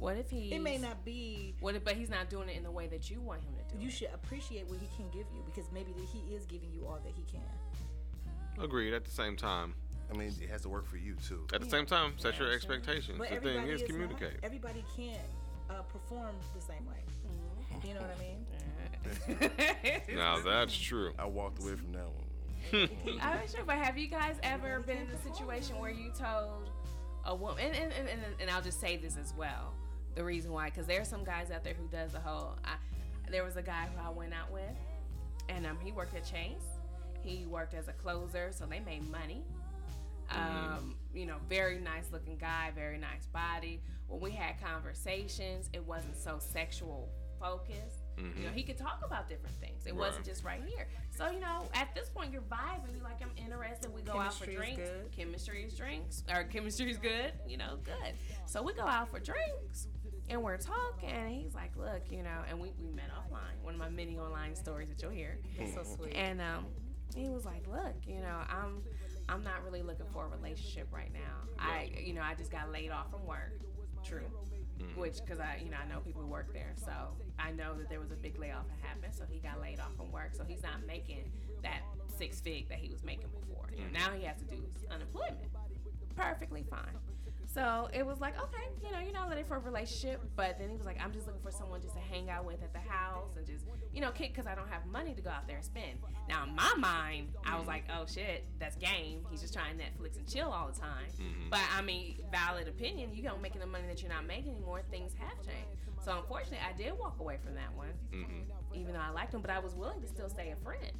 What if he? It may not be. What if, but he's not doing it in the way that you want him to do You it. should appreciate what he can give you because maybe he is giving you all that he can. Agreed. At the same time, I mean, it has to work for you too. at the same time, set your expectations. But the thing everybody is, not. communicate. Everybody can't uh, perform the same way. You know what I mean? Now that's true. I walked away from that one. I'm not sure, but have you guys ever been in a situation where you told a woman, and, and, and, and, and I'll just say this as well, the reason why, because there are some guys out there who does the whole, I, there was a guy who I went out with, and um, he worked at Chase. He worked as a closer, so they made money. Um, you know, very nice looking guy, very nice body. When we had conversations, it wasn't so sexual focused. You know, he could talk about different things. It wasn't just right here. So, you know, at this point, you're vibing. You're like, I'm interested. We go out for drinks. good. Chemistry is drinks. Or chemistry is good. You know, good. So we go out for drinks. And we're talking. And he's like, look, you know, and we, we met offline. One of my many online stories that you'll hear. That's so mm-hmm. sweet. And um, he was like, "Look, you know, I'm I'm not really looking for a relationship right now. I, you know, I just got laid off from work. True, mm-hmm. which because I, you know, I know people who work there, so I know that there was a big layoff that happened. So he got laid off from work. So he's not making that six fig that he was making before. You know, mm-hmm. now he has to do unemployment. Perfectly fine. So it was like, okay, you know, you're not looking for a relationship, but then he was like, I'm just looking for someone just to hang out with at the house and just, you know, kick because I don't have money to go out there and spend. Now, in my mind, I was like, oh shit, that's game. He's just trying Netflix and chill all the time. Mm-hmm. But I mean, valid opinion, you don't making the money that you're not making anymore. Things have changed. So unfortunately, I did walk away from that one, mm-hmm. even though I liked him, but I was willing to still stay a friend.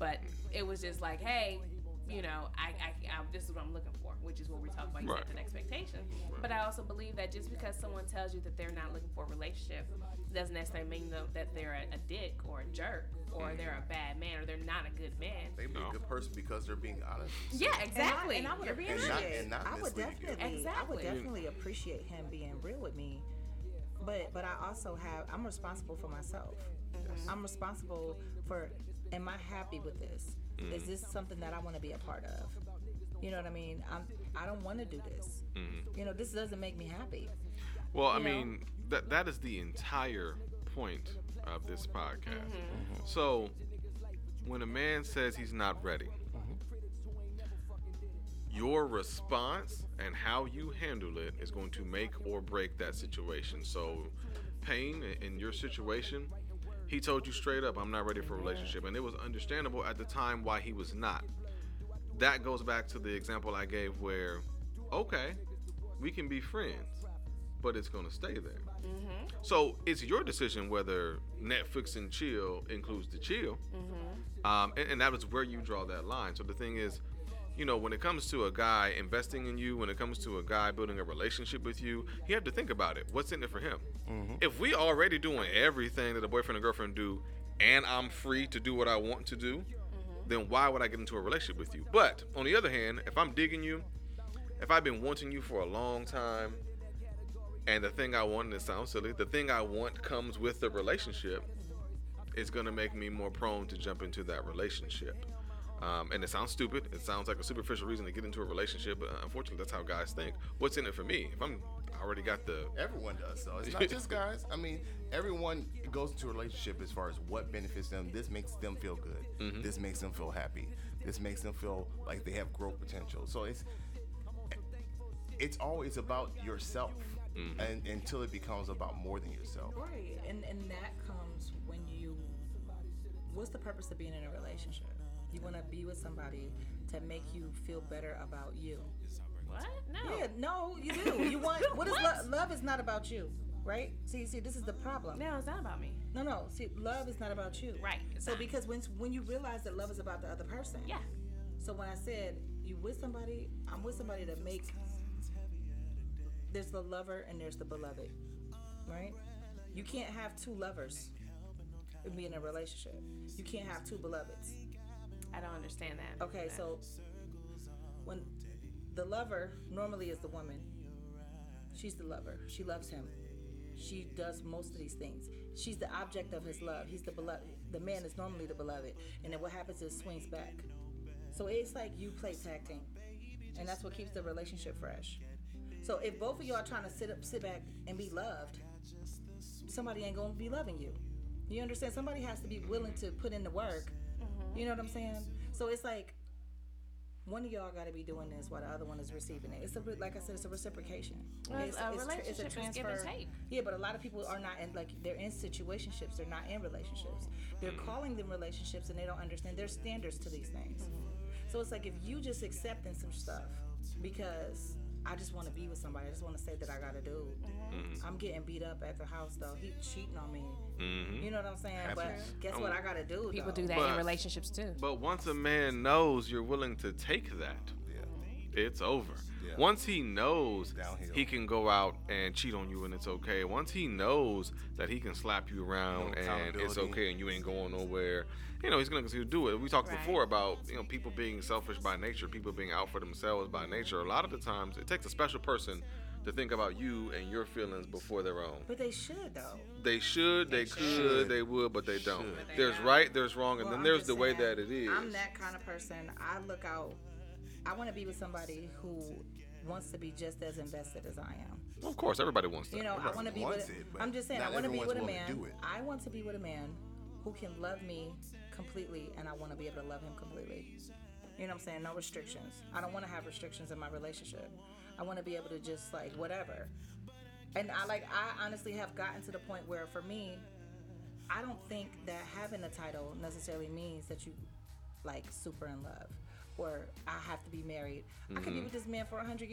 But it was just like, hey, you know, I, I, I this is what I'm looking for, which is what we talk about. You Right. set an expectation. But I also believe that just because someone tells you that they're not looking for a relationship, doesn't necessarily mean though that they're a, a dick or a jerk or mm-hmm. they're a bad man or they're not a good man. They be No. a good person because they're being honest. Yeah, exactly. And I, and I would You're being And not- appreciate. and not I would mislead you. definitely. I would Exactly. definitely appreciate him being real with me. But but I also have. I'm responsible for myself. I'm responsible for am I happy with this? Is this something that I want to be a part of? You know what I mean? I'm I don't want to do this. Mm-hmm. You know, this doesn't make me happy. Well, I know? mean, that that is the entire point of this podcast. Mm-hmm. mm-hmm. So, when a man says he's not ready, mm-hmm. your response and how you handle it is going to make or break that situation. So, Payne, in- in your situation, he told you straight up, "I'm not ready for a relationship," and it was understandable at the time why he was not. That goes back to the example I gave where, okay, we can be friends, but it's going to stay there. So it's your decision whether Netflix and chill includes the chill, um, and, and that was where you draw that line. So the thing is, you know, when it comes to a guy investing in you, when it comes to a guy building a relationship with you, you have to think about it. What's in it for him? Mm-hmm. If we already doing everything that a boyfriend and girlfriend do, and I'm free to do what I want to do, mm-hmm. then why would I get into a relationship with you? But on the other hand, if I'm digging you, if I've been wanting you for a long time, and the thing I want, and it sounds silly, the thing I want comes with the relationship, it's gonna make me more prone to jump into that relationship. Um, and it sounds stupid. It sounds like a superficial reason to get into a relationship, but unfortunately, that's how guys think. What's in it for me? If I'm I already got the Everyone does, though. It's not just guys. I mean, everyone goes into a relationship as far as what benefits them. This makes them feel good. This makes them feel happy. This makes them feel like they have growth potential. So it's it's always about yourself, and until it becomes about more than yourself. Right. And and that comes when you what's the purpose of being in a relationship? You want to be with somebody to make you feel better about you. What? No. Yeah, no, you do. You want what is love? Love is not about you, right? See, see, this is the problem. No, it's not about me. No, no. See, love is not about you. Right, So not. because when when you realize that love is about the other person. Yeah. So when I said you with somebody, I'm with somebody to make. There's the lover and there's the beloved, right? You can't have two lovers and be in a relationship. You can't have two beloveds. I don't understand that. Okay, so when the lover normally is the woman, she's the lover. She loves him. She does most of these things. She's the object of his love. He's the beloved. The man is normally the beloved, and then what happens is swings back. So it's like you play tag and that's what keeps the relationship fresh. So if both of y'all are trying to sit up, sit back, and be loved, somebody ain't gonna be loving you. You understand? Somebody has to be willing to put in the work. You know what I'm saying? So it's like one of y'all got to be doing this while the other one is receiving it. It's a like I said, it's a reciprocation. Well, It's- a it's tr- it's a relationship is give and take. Yeah, but a lot of people are not in like they're in situationships. They're not in relationships. They're mm-hmm. calling them relationships, and they don't understand there's standards to these things. So it's like if you just accepting some stuff because I just want to be with somebody. I just want to say that I got a dude. I'm getting beat up at the house though. He cheating on me. Mm-hmm. You know what I'm saying? But Happens. guess what? I got a dude. People though. do that But- in relationships too. But once a man knows you're willing to take that, Yeah. it's over. Yeah. Once he knows Downhill. he can go out and cheat on you and it's okay. Once he knows that he can slap you around No and it's okay and you ain't going nowhere, you know, he's gonna continue to do it. We talked Right. before about, you know, people being selfish by nature, people being out for themselves by nature. A lot of the times it takes a special person to think about you and your feelings before their own. But they should though. They should, they, They could, they would, but they don't. But they There's don't. right, there's wrong, and Well, then I'm there's just the way saying, that it is. I'm that kind of person. I look out. I want to be with somebody who wants to be just as invested as I am. Of course, everybody wants that. You know, I want to be with. it, I'm just saying, I want to be with a man. I want to be with a man who can love me completely, and I want to be able to love him completely. You know what I'm saying? No restrictions. I don't want to have restrictions in my relationship. I want to be able to just like whatever. And I like I honestly have gotten to the point where for me, I don't think that having a title necessarily means that you like super in love or I have to be married. I could be mm-hmm. with this man for a hundred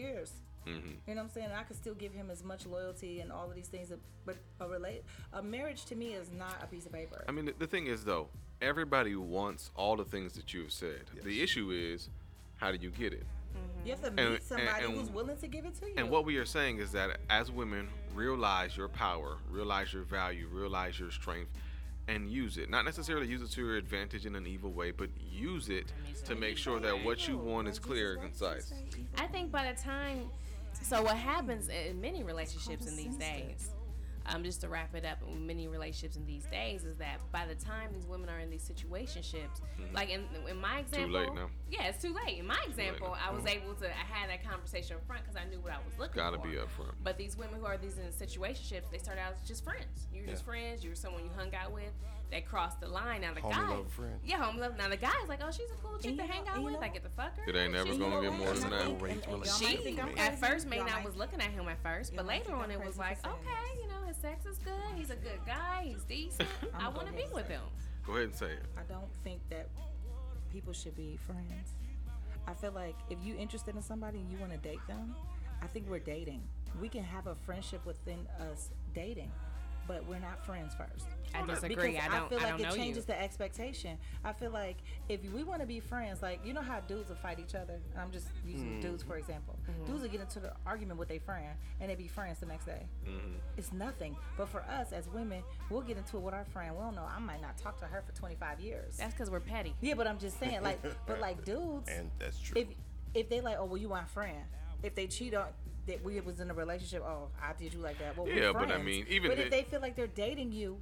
years. You know what I'm saying? I could still give him as much loyalty and all of these things. that- But a relate a marriage to me is not a piece of paper. I mean, the, the thing is, though, everybody wants all the things that you've said. The issue is, how do you get it? Mm-hmm. you have to meet and- somebody and- who's willing to give it to you. And what we are saying is that as women, realize your power, realize your value, realize your strength, and use it. Not necessarily use it to your advantage in an evil way, but use it to make sure that what you want is clear and concise. I think by the time, so what happens in many relationships in these days, um, just to wrap it up, in many relationships in these days is that by the time these women are in these situationships, like in, in my example, too late now. Yeah, it's too late. In my example, I was able to I had that conversation up front because I knew what I was looking Gotta for. be upfront. But these women who are these in situationships, they start out as just friends. You're just friends. You were someone you hung out with. They crossed the line. Now the Homie guy, love friend. yeah, home love. Now the guy's like, oh, she's a cool chick And to hang know- out with. know I get to fuck her. It ain't never She- gonna You get more than that. think- Great and- and y'all relationship. might She at first may Y'all not was looking at him at first, but later on it was like, okay, you know, his sex is good. He's a good guy. He's decent. I want to be with him. Go ahead and say it. I don't think that people should be friends. I feel like if you're interested in somebody and you want to date them, I think we're dating. We can have a friendship within us dating, but we're not friends first. I disagree. Because I don't. feel I like don't it know changes you. the expectation. I feel like if we want to be friends, like you know how dudes will fight each other. I'm just using dudes for example. Mm-hmm. Dudes will get into the argument with their friend and they be friends the next day. It's nothing. But for us as women, we'll get into it with our friend. We don't know. I might not talk to her for 25 years. That's because we're petty. Yeah, but I'm just saying, like, but like dudes, And that's true. if if they like, oh well, you my friend. If they cheat on that we was in a relationship, oh, I did you like that. Well, we're Yeah, but I mean, even but if the- they feel like they're dating you,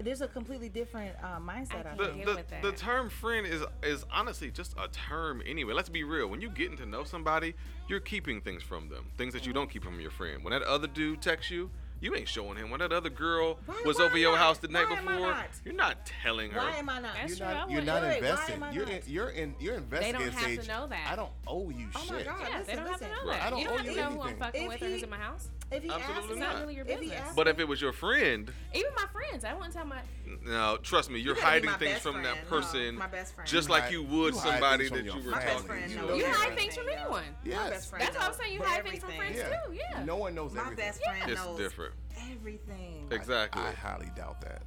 there's a completely different uh, mindset. I, I the, can't think. get the, with that. the term friend is is honestly just a term anyway. Let's be real. When you getting to know somebody, you're keeping things from them, things that you don't keep from your friend. When that other dude texts you, you ain't showing him. When that other girl Why- was why over your not? house the night Why am I before, not? you're not telling her. Why am I not? That's you're true, not, you're wouldn't- not Wait, invested. You're not? in, you're in, you're invested don't in have to know that. I don't owe you shit. Oh my. God. Yeah, they don't have to listen. know Right. that. I don't you don't owe have to you know who I'm fucking If with or who's in my house. If he Absolutely asks me, not not. really your if he asks But me- if it was your friend, Even my friends, I wouldn't tell my. no, trust me, you're gotta hiding things best from that friend. No, person, my best friend. just You like hide- you would you somebody that your you were my best talking friend to. knows You hide everything, things from yo. anyone. My Yes. best friend That's what I'm saying. You hide things from friends Yeah. too. Yeah. No one knows My everything. best friend It's knows different. everything. Exactly. I highly doubt that.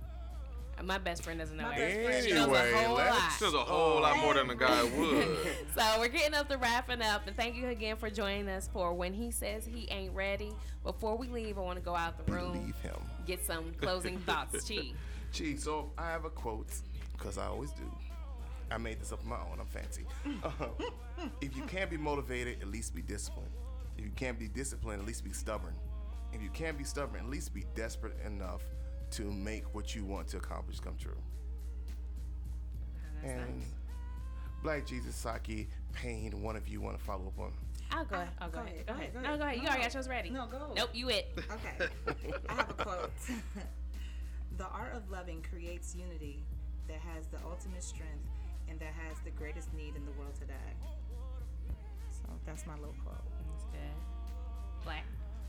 My best friend doesn't know My best friend She knows a whole let's- lot. There's a whole lot more than a guy would. So we're getting up to wrapping up, and thank you again for joining us for when he says he ain't ready. Before we leave, I want to go out the room, Believe him. get some closing thoughts. Chi. Gee, so I have a quote, because I always do. I made this up on my own. I'm fancy. Uh, if you can't be motivated, at least be disciplined. If you can't be disciplined, at least be stubborn. If you can't be stubborn, at least be desperate enough to make what you want to accomplish come true. That's And nice. Black Jesus, Saki, Payne, one of you want to follow up on? I'll go. Ah, I'll go, go ahead. ahead, Go go ahead. ahead, go No, ahead. go ahead. You No, already no. got yours ready. No, go. Nope, you it. Okay. I have a quote. the art of loving creates unity that has the ultimate strength and that has the greatest need in the world today. So that's my little quote. That's good. Black.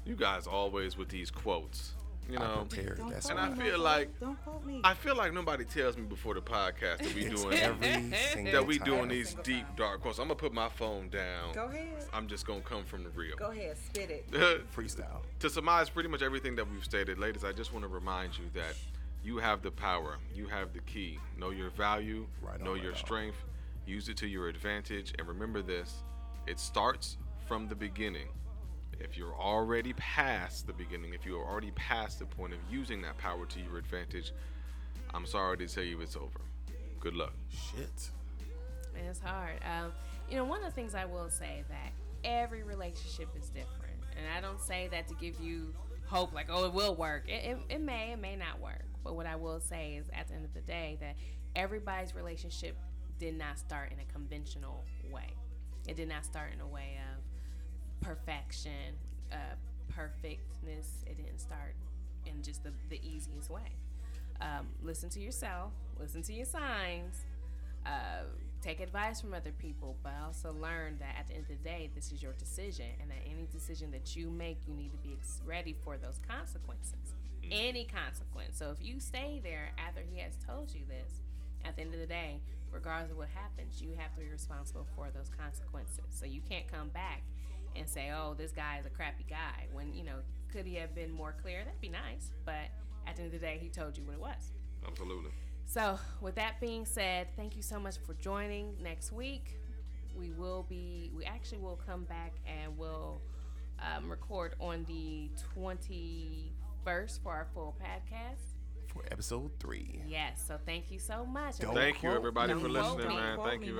You guys always with these quotes. You know, prepared. Don't That's quote And I feel motherfucker. like- don't quote me. I feel like nobody tells me before the podcast that we doing every that we doing Every these deep time. dark quotes. I'm gonna put my phone down. Go ahead. I'm just gonna come from the real. Go ahead. Spit it. freestyle. to surmise pretty much everything that we've stated, ladies, I just want to remind you that you have the power. You have the key. Know your value. Right on, know right your on. strength. Use it to your advantage. And remember this: it starts from the beginning. If you're already past the beginning, if you're already past the point of using that power to your advantage, I'm sorry to tell you it's over. Good luck. Shit. It's hard. Um, you know, one of the things I will say that every relationship is different, and I don't say that to give you hope, like oh, it will work. It, it, it may, it may not work. But what I will say is, at the end of the day, that everybody's relationship did not start in a conventional way. It did not start in a way of perfection, uh, perfectness. It didn't start in just the, the easiest way. Um, listen to yourself, listen to your signs, uh, take advice from other people, but also learn that at the end of the day, this is your decision, and that any decision that you make, you need to be ex- ready for those consequences. Any consequence. So if you stay there after he has told you this, at the end of the day, regardless of what happens, you have to be responsible for those consequences. So you can't come back and say, "Oh, this guy is a crappy guy." When you know, could he have been more clear? That'd be nice, but at the end of the day, he told you what it was. Absolutely. So, with that being said, thank you so much for joining. Next week, we will be, we actually will come back and we'll um, record on the 21st for our full podcast. For episode three. Yes, so thank you so much. Don't Thank you, everybody, me. for listening, man. Thank you very